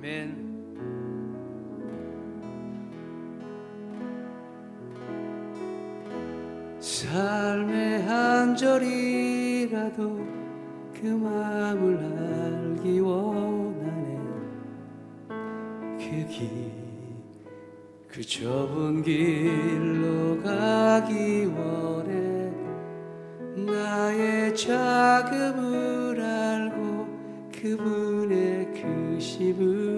아멘. 삶의 한 절이라도 그 마음을 알기 원하네 그 길, 그 좁은 길로 가기 원해 나의 자금을 알고 그분의 크심을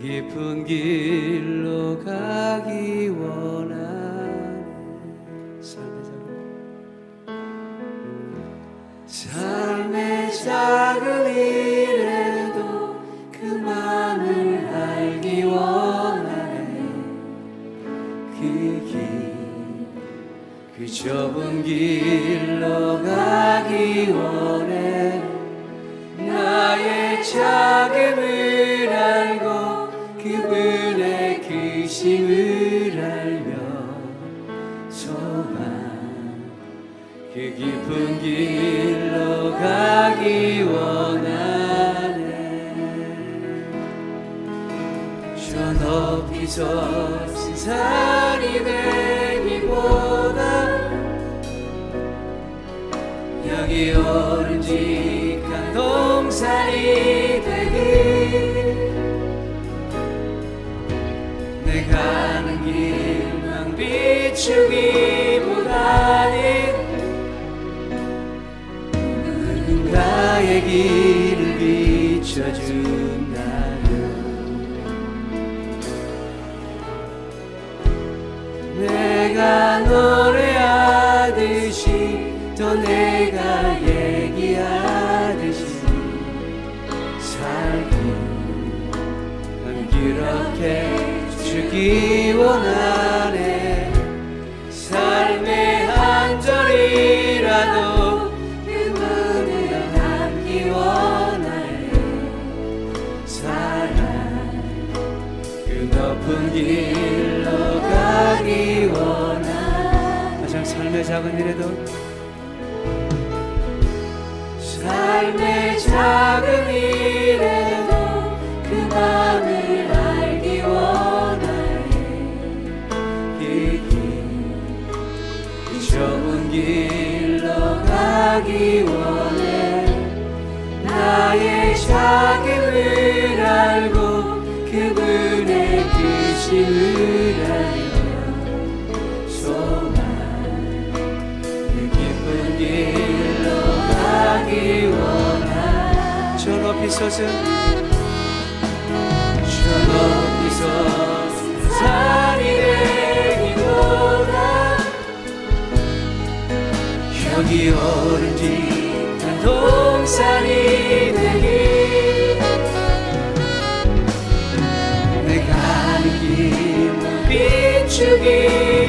깊은 길로 가기 원하네. 삶의 작은 삶의 작은 일에도 그 마음을 알기 원하네. 그 길, 그 좁은 길로 가기 원해 그 깊은 길로 가기 원하네. 저 높이 솟은 산이 되기보다 여기 오른직한 동산이 되기 내 가는 길만 비추기 누군가의 길을 비춰준다면 내가 노래하듯이 또 내가 얘기하듯이 살기. 난 그렇게 주기 원하 삶의 작은 일에도 높이 솟은 산이 되기보다 여기 오른직한 동산이 되기 내 가는 길만 비추기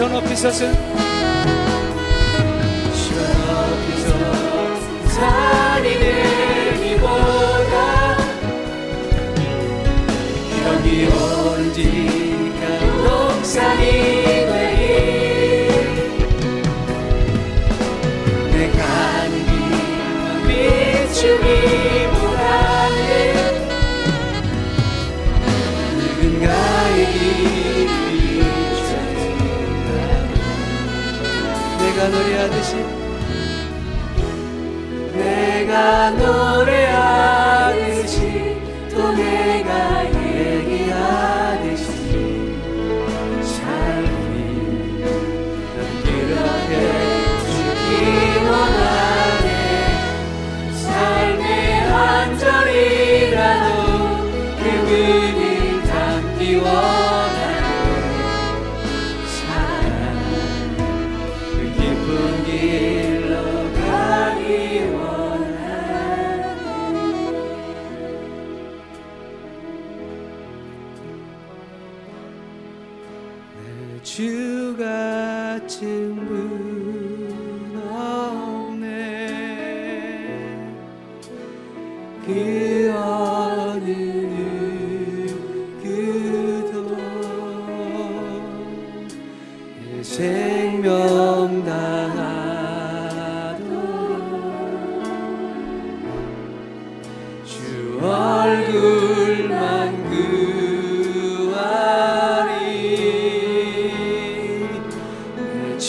원하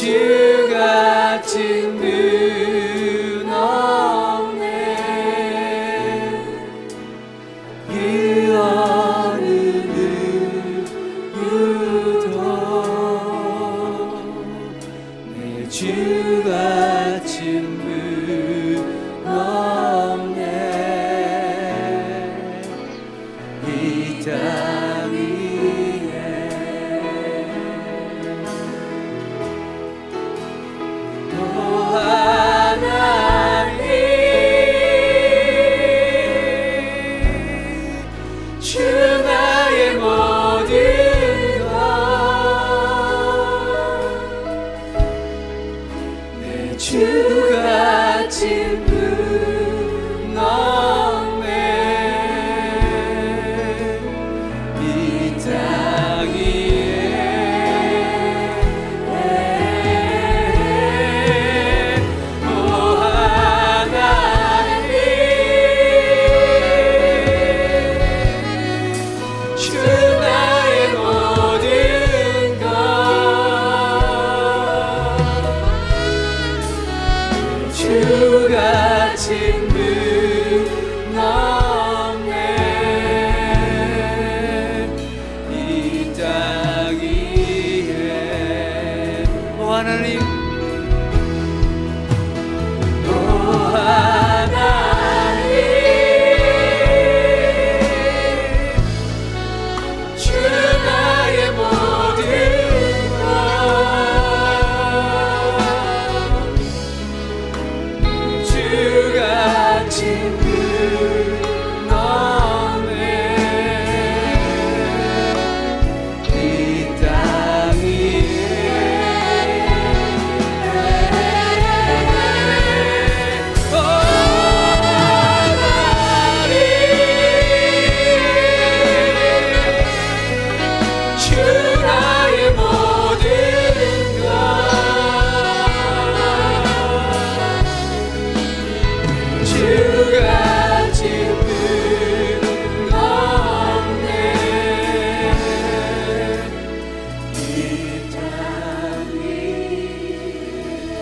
주 같은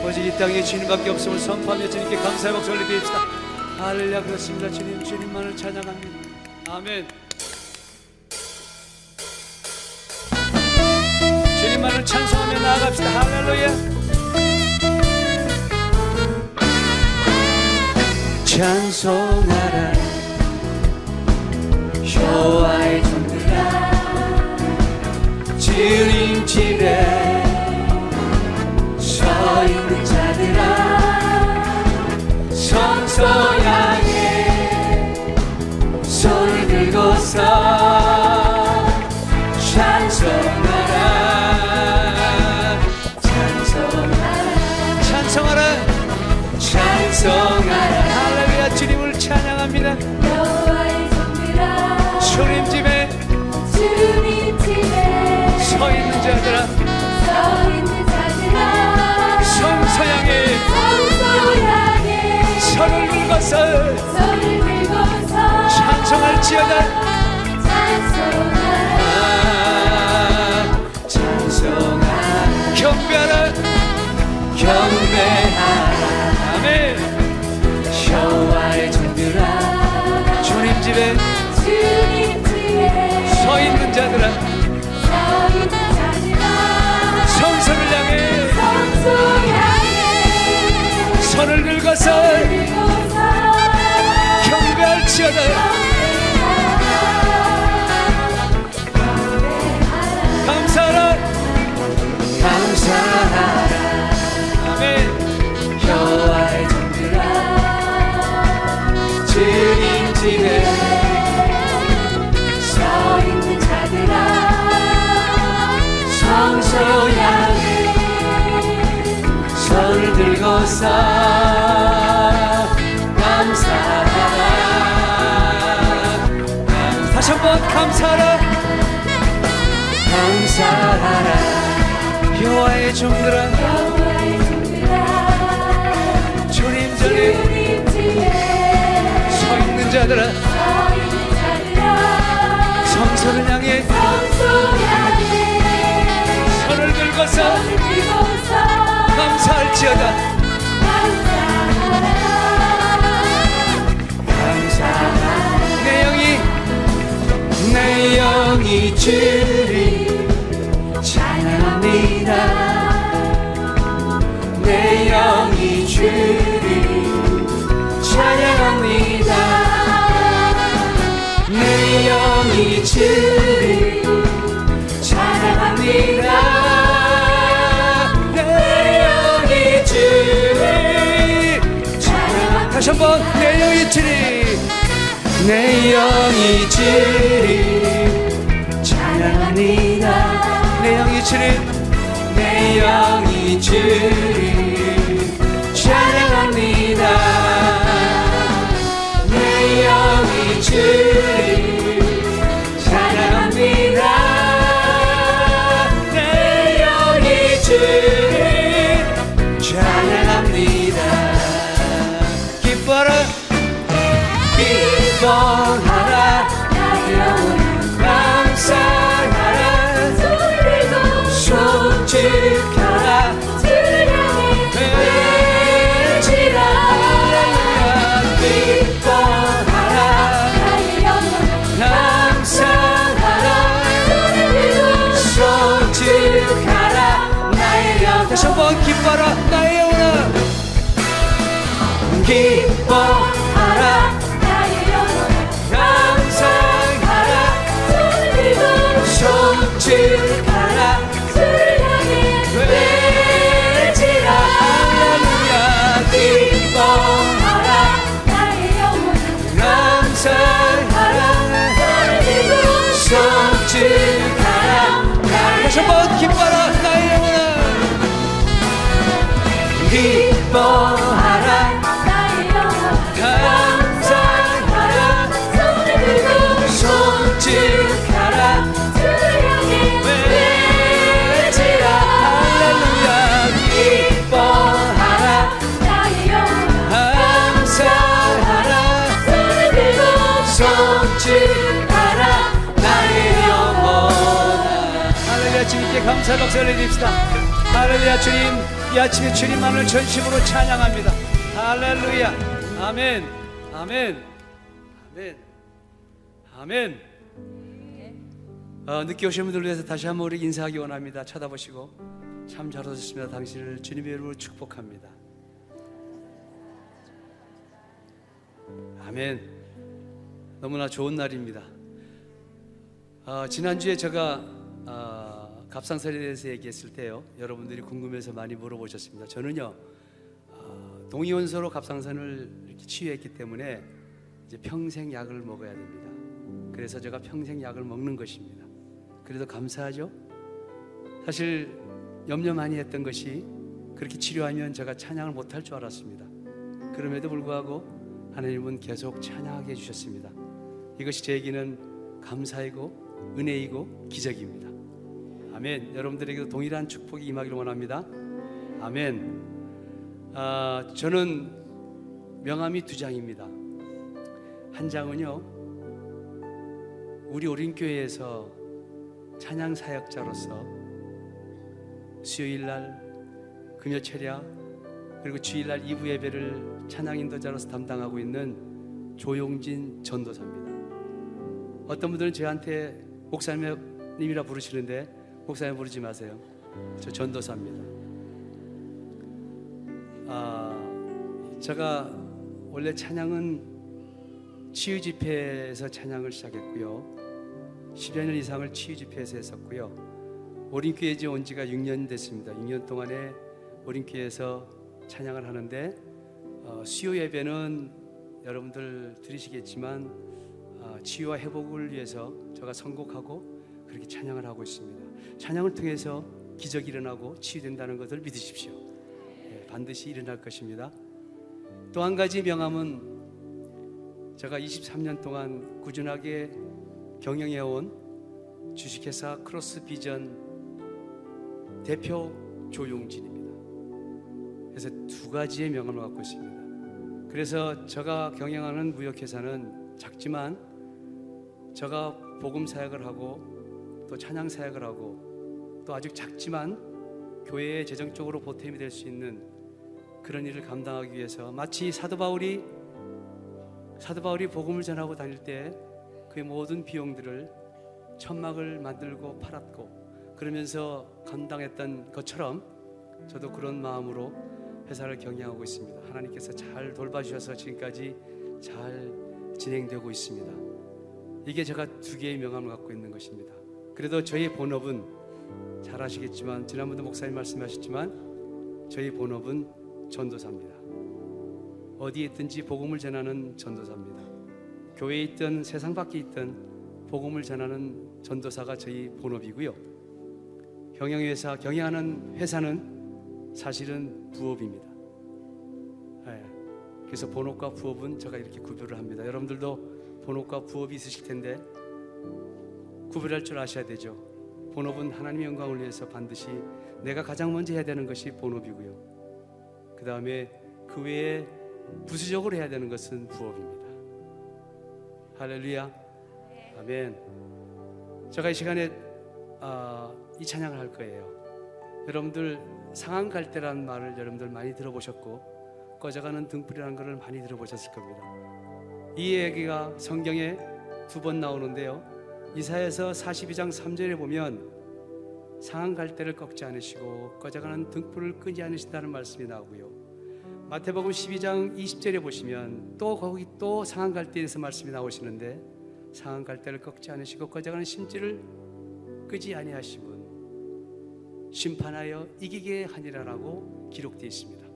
오직 이 땅에 주님밖에 없음을 선포하며 주님께 감사의 목소리 드립시다. 할렐루야 그렇습니다. 주님 주님만을 찬양합니다. 아멘. 주님만을 찬송하며 나아갑시다. 할렐루야. 찬송하라. 여호와의 종들아 주님 집에 서 있는 주님 집에 서 있는 자들아 찬송할지어다 찬송하라. 아, 찬송하라 경배하라. 경배하라. 아멘. 여호와의 종들아. 주님 집에. 주님 집에. 서 있는 자들아. 서 있는 자들아 성소를 향해. 성소 향해 손을 들고서 경배할지어다 종들아 주님 전에 서 있는 자들아 성소를 향해 손을 들고서 감사할지어다. 감사하라 내 영이 내 영이 주 내 영이 주를 찬양합니다. 내 영이 주를 내 영이 주를 찬양합니다. 내 영이 주를 감사 박수 올려드립시다. 할렐루야 주님. 이 아침에 주님만을 전심으로 찬양합니다. 할렐루야. 아멘. 아멘. 아멘. 아멘. 어, 늦게 오신 분들 위해서 다시 한번 우리 인사하기 원합니다. 쳐다보시고 참 잘 오셨습니다. 당신을 주님의 이름으로 축복합니다. 아멘. 너무나 좋은 날입니다. 아, 지난주에 제가 아, 갑상선에 대해서 얘기했을 때요. 여러분들이 궁금해서 많이 물어보셨습니다. 저는요. 아, 동의원소로 갑상선을 이렇게 치유했기 때문에 이제 평생 약을 먹어야 됩니다. 그래서 제가 평생 약을 먹는 것입니다. 그래도 감사하죠? 사실 염려 많이 했던 것이 그렇게 치료하면 제가 찬양을 못할 줄 알았습니다. 그럼에도 불구하고 하나님은 계속 찬양하게 해주셨습니다. 이것이 저에게는 감사이고 은혜이고 기적입니다. 아멘. 여러분들에게도 동일한 축복이 임하기를 원합니다. 아멘. 아, 저는 명함이 두 장입니다. 한 장은요, 우리 오린교회에서 찬양 사역자로서 수요일 날 금요 철야 그리고 주일 날 2부 예배를 찬양 인도자로서 담당하고 있는 조용진 전도사입니다. 어떤 분들은 저한테 목사님이라 부르시는데 목사님 부르지 마세요. 저 전도사입니다. 아, 제가 원래 찬양은 치유 집회에서 찬양을 시작했고요. 10여 년 이상을 치유 집회에서 했었고요. 오린교회 이제 온 지가 6년 됐습니다. 6년 동안에 오린교회에서 찬양을 하는데 어, 수요 예배는 여러분들 들으시겠지만 어, 치유와 회복을 위해서 제가 선곡하고 그렇게 찬양을 하고 있습니다. 찬양을 통해서 기적이 일어나고 치유된다는 것을 믿으십시오. 예, 반드시 일어날 것입니다. 또 한 가지 명함은 제가 23년 동안 꾸준하게 경영해온 주식회사 크로스 비전 대표 조용진입니다. 그래서 두 가지의 명함을 갖고 있습니다. 그래서 제가 경영하는 무역회사는 작지만 제가 복음 사역을 하고 또 찬양 사역을 하고 또 아직 작지만 교회에 재정적으로 보탬이 될 수 있는 그런 일을 감당하기 위해서 마치 사도 바울이 사도 바울이 복음을 전하고 다닐 때 그의 모든 비용들을 천막을 만들고 팔았고 그러면서 감당했던 것처럼 저도 그런 마음으로 회사를 경영하고 있습니다. 하나님께서 잘 돌봐주셔서 지금까지 잘 진행되고 있습니다. 이게 제가 두 개의 명함을 갖고 있는 것입니다. 그래도 저희 본업은 잘 아시겠지만 지난번도 목사님 말씀하셨지만 저희 본업은 전도사입니다. 어디에 있든지 복음을 전하는 전도사입니다. 교회에 있든 세상 밖에 있든 복음을 전하는 전도사가 저희 본업이고요. 경영회사 경영하는 회사는 사실은 부업입니다. 네. 그래서 본업과 부업은 제가 이렇게 구별을 합니다. 여러분들도 본업과 부업이 있으실 텐데 구별할 줄 아셔야 되죠. 본업은 하나님의 영광을 위해서 반드시 내가 가장 먼저 해야 되는 것이 본업이고요. 그 다음에 그 외에 부수적으로 해야 되는 것은 부업입니다. 할렐루야. 아멘. 제가 이 시간에 아, 이 찬양을 할 거예요. 여러분들 상한 갈대라는 말을 여러분들 많이 들어보셨고 꺼져가는 등불이라는 것을 많이 들어보셨을 겁니다. 이 얘기가 성경에 두 번 나오는데요. 이사에서 42장 3절에 보면 상한 갈대를 꺾지 않으시고 꺼져가는 등불을 끄지 않으신다는 말씀이 나오고요. 마태복음 12장 20절에 보시면 또 거기 또 상한 갈대에서 말씀이 나오시는데 상한 갈대를 꺾지 않으시고 꺼져가는 심지를 끄지 아니하심은 심판하여 이기게 하니라라고 기록되어 있습니다.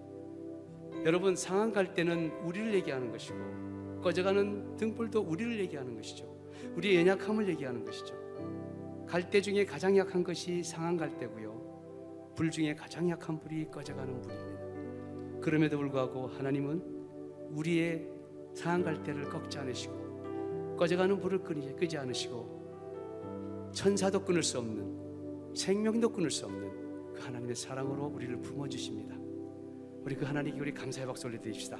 여러분 상한 갈대는 우리를 얘기하는 것이고 꺼져가는 등불도 우리를 얘기하는 것이죠. 우리의 연약함을 얘기하는 것이죠. 갈대 중에 가장 약한 것이 상한 갈대고요. 불 중에 가장 약한 불이 꺼져가는 불입니다. 그럼에도 불구하고 하나님은 우리의 상한 갈대를 꺾지 않으시고 꺼져가는 불을 끄지, 않으시고 천사도 끊을 수 없는 생명도 끊을 수 없는 그 하나님의 사랑으로 우리를 품어주십니다. 우리 그 하나님께 우리 감사의 박수 올려드립시다.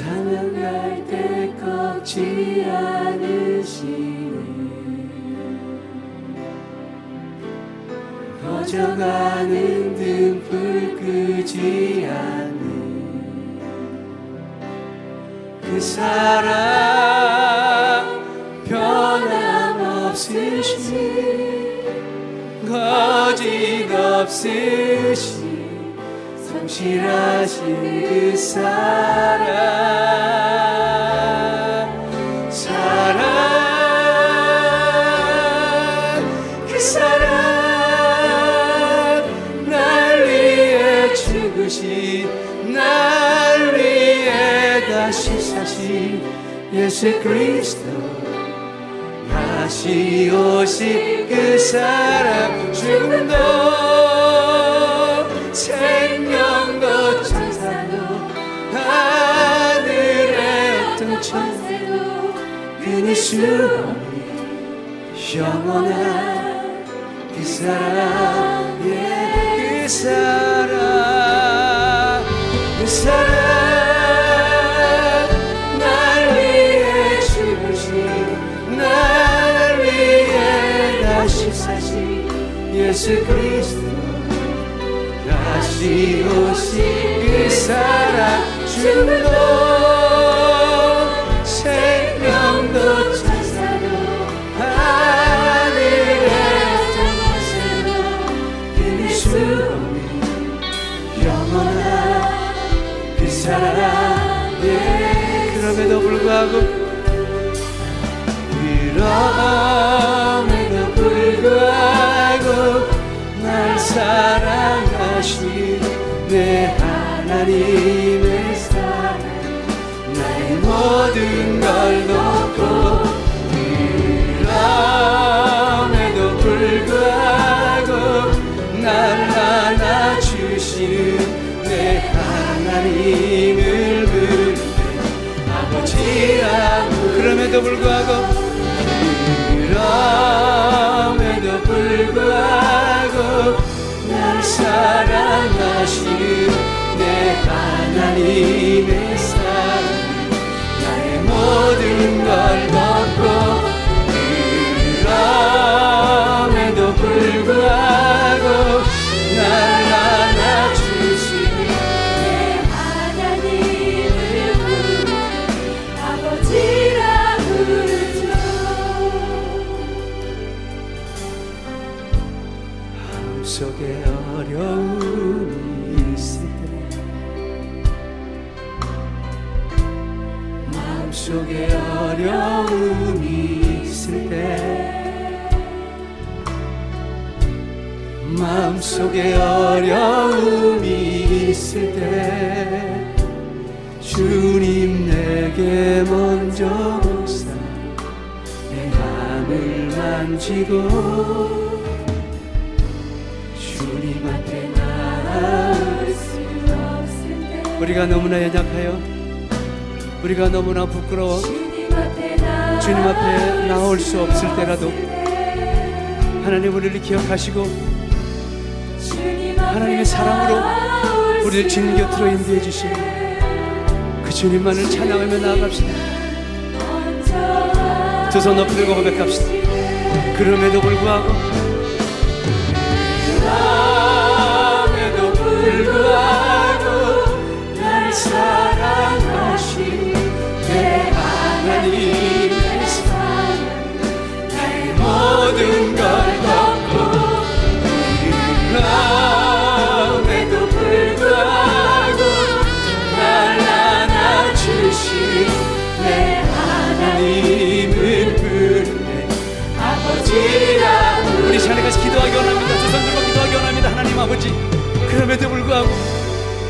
찬양할 때 꺾지 않으시네 꺼져가는 등불 끄지 않는 그 사랑 변함없으신 거짓 없으신 성실하신 그 사랑. 사랑. 그 사랑. 날 위해 죽으신 날 위해 다시 사신 예수 그리스도. 다시 오실 그 사랑 죽음도 없는 영원한 그 사랑 예, 그 사랑 그 사랑. 날 위해 죽으신 날 위해 다시 사신 예수 그리스도. 다시 오신 그 사랑 주도 나의 모든 걸 놓고 그럼에도 불구하고 날 안아주시는 내 하나님을 부르 아버지라고 그럼에도 불구하고 하 속에 어려움이 있을 때 마음 속에 어려움이 있을 때 주님 내게 먼저 오사 내 맘을 만지고 주님 앞에 나올 수 없을 때 우리가 너무나 연약하여 우리가 너무나 부끄러워 주님 앞에 나 주님 앞에 나올 수 없을 때라도 하나님 우리를 기억하시고 하나님의 사랑으로 우리를 주님 곁으로 인도해 주시고 그 주님만을 찬양하며 나아갑시다. 두 손 높이 들고 고백합시다. 그럼에도 불구하고 그럼에도 불구하고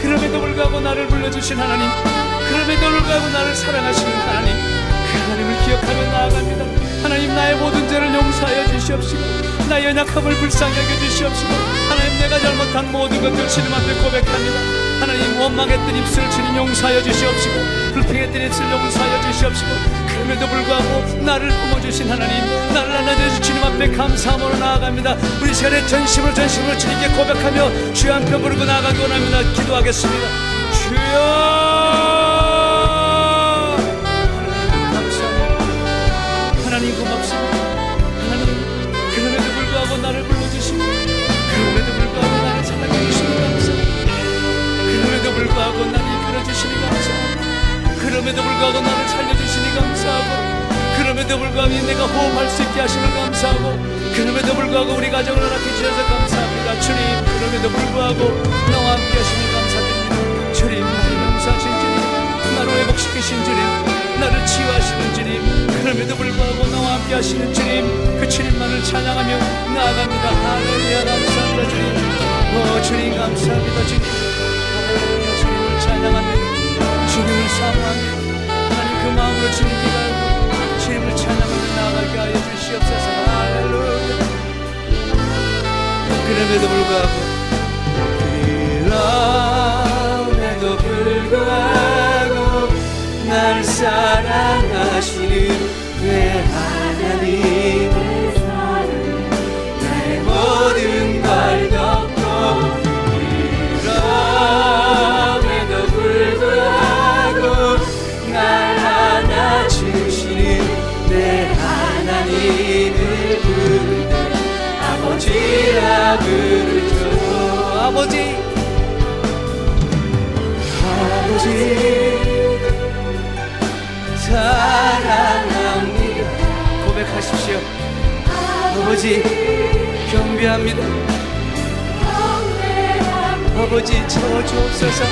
그럼에도 불구하고 나를 불러주신 하나님 그럼에도 불구하고 나를 사랑하시는 하나님 그 하나님을 기억하며 나아갑니다. 하나님 나의 모든 죄를 용서하여 주시옵시고 나의 연약함을 불쌍히 여겨 주시옵시고 하나님 내가 잘못한 모든 것들 주님 앞에 고백합니다. 하나님 원망했던 입술 주님 용서하여 주시옵시고 불평했던 입술 용서하여 주시옵시고 그럼에도 불구하고 나를 품어주신 하나님 나를 안아주신 주님 앞에 감사함으로 나아갑니다. 우리 시간에 전심으로 전심으로 주님께 고백하며 주여 한편 부르고 나아가기 원합니다. 기도하겠습니다. 주여 그럼에도 불구하고 나를 살려주시니 감사하고 그럼에도 불구하고 내가 호흡할 수 있게 하시는 감사하고 그럼에도 불구하고 우리 가정을 허락해 주셔서 감사합니다. 주님 그럼에도 불구하고 나와 함께 하시니 감사드립니다. 주님 나를 용서하신 주님 나를 회복시키신 주님 나를 치유하시는 주님 그럼에도 불구하고 나와 함께 하시는 주님 그 주님만을 찬양하며 나아갑니다. 할렐루야 감사합니다 주님. 오 주님 감사합니다 주님 주님을 사모합니다 하나님 그 마음으로 주님께 갈고 주님을 찬양하며 나아가게 하여 주시옵소서. 할렐루야. 그럼에도 불구하고 그럼에도 불구하고 날 사랑하시는 아버지 아버지 고백하십시오. 아버지 경배합니다. 아버지 채워주옵소서.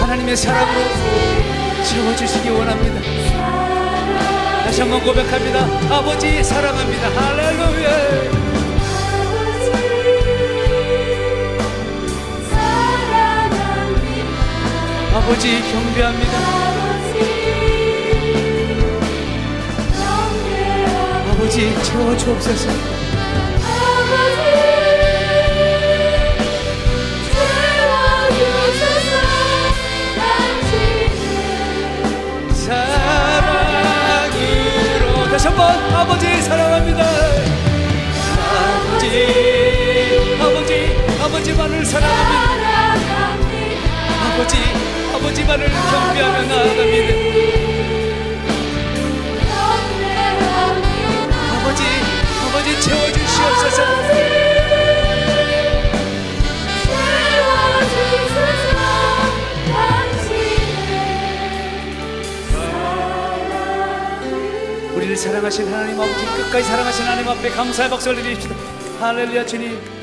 하나님의 사랑으로 채워주시기 원합니다. 다시 한번 고백합니다. 아버지 사랑합니다. 할렐루야. 아버지 경배합니다. 아버지 채워주옵소서. 한번 아버지 사랑합니다. 아버지 아버지 아버지만을 사랑합니다. 아버지 아버지만을 경배하며 나아갑니다. 아버지 아버지 채워주시옵소서. 사랑하신 하나님 아버지 끝까지 사랑하신 하나님 앞에 감사의 박수를 드립시다. 할렐루야 주님.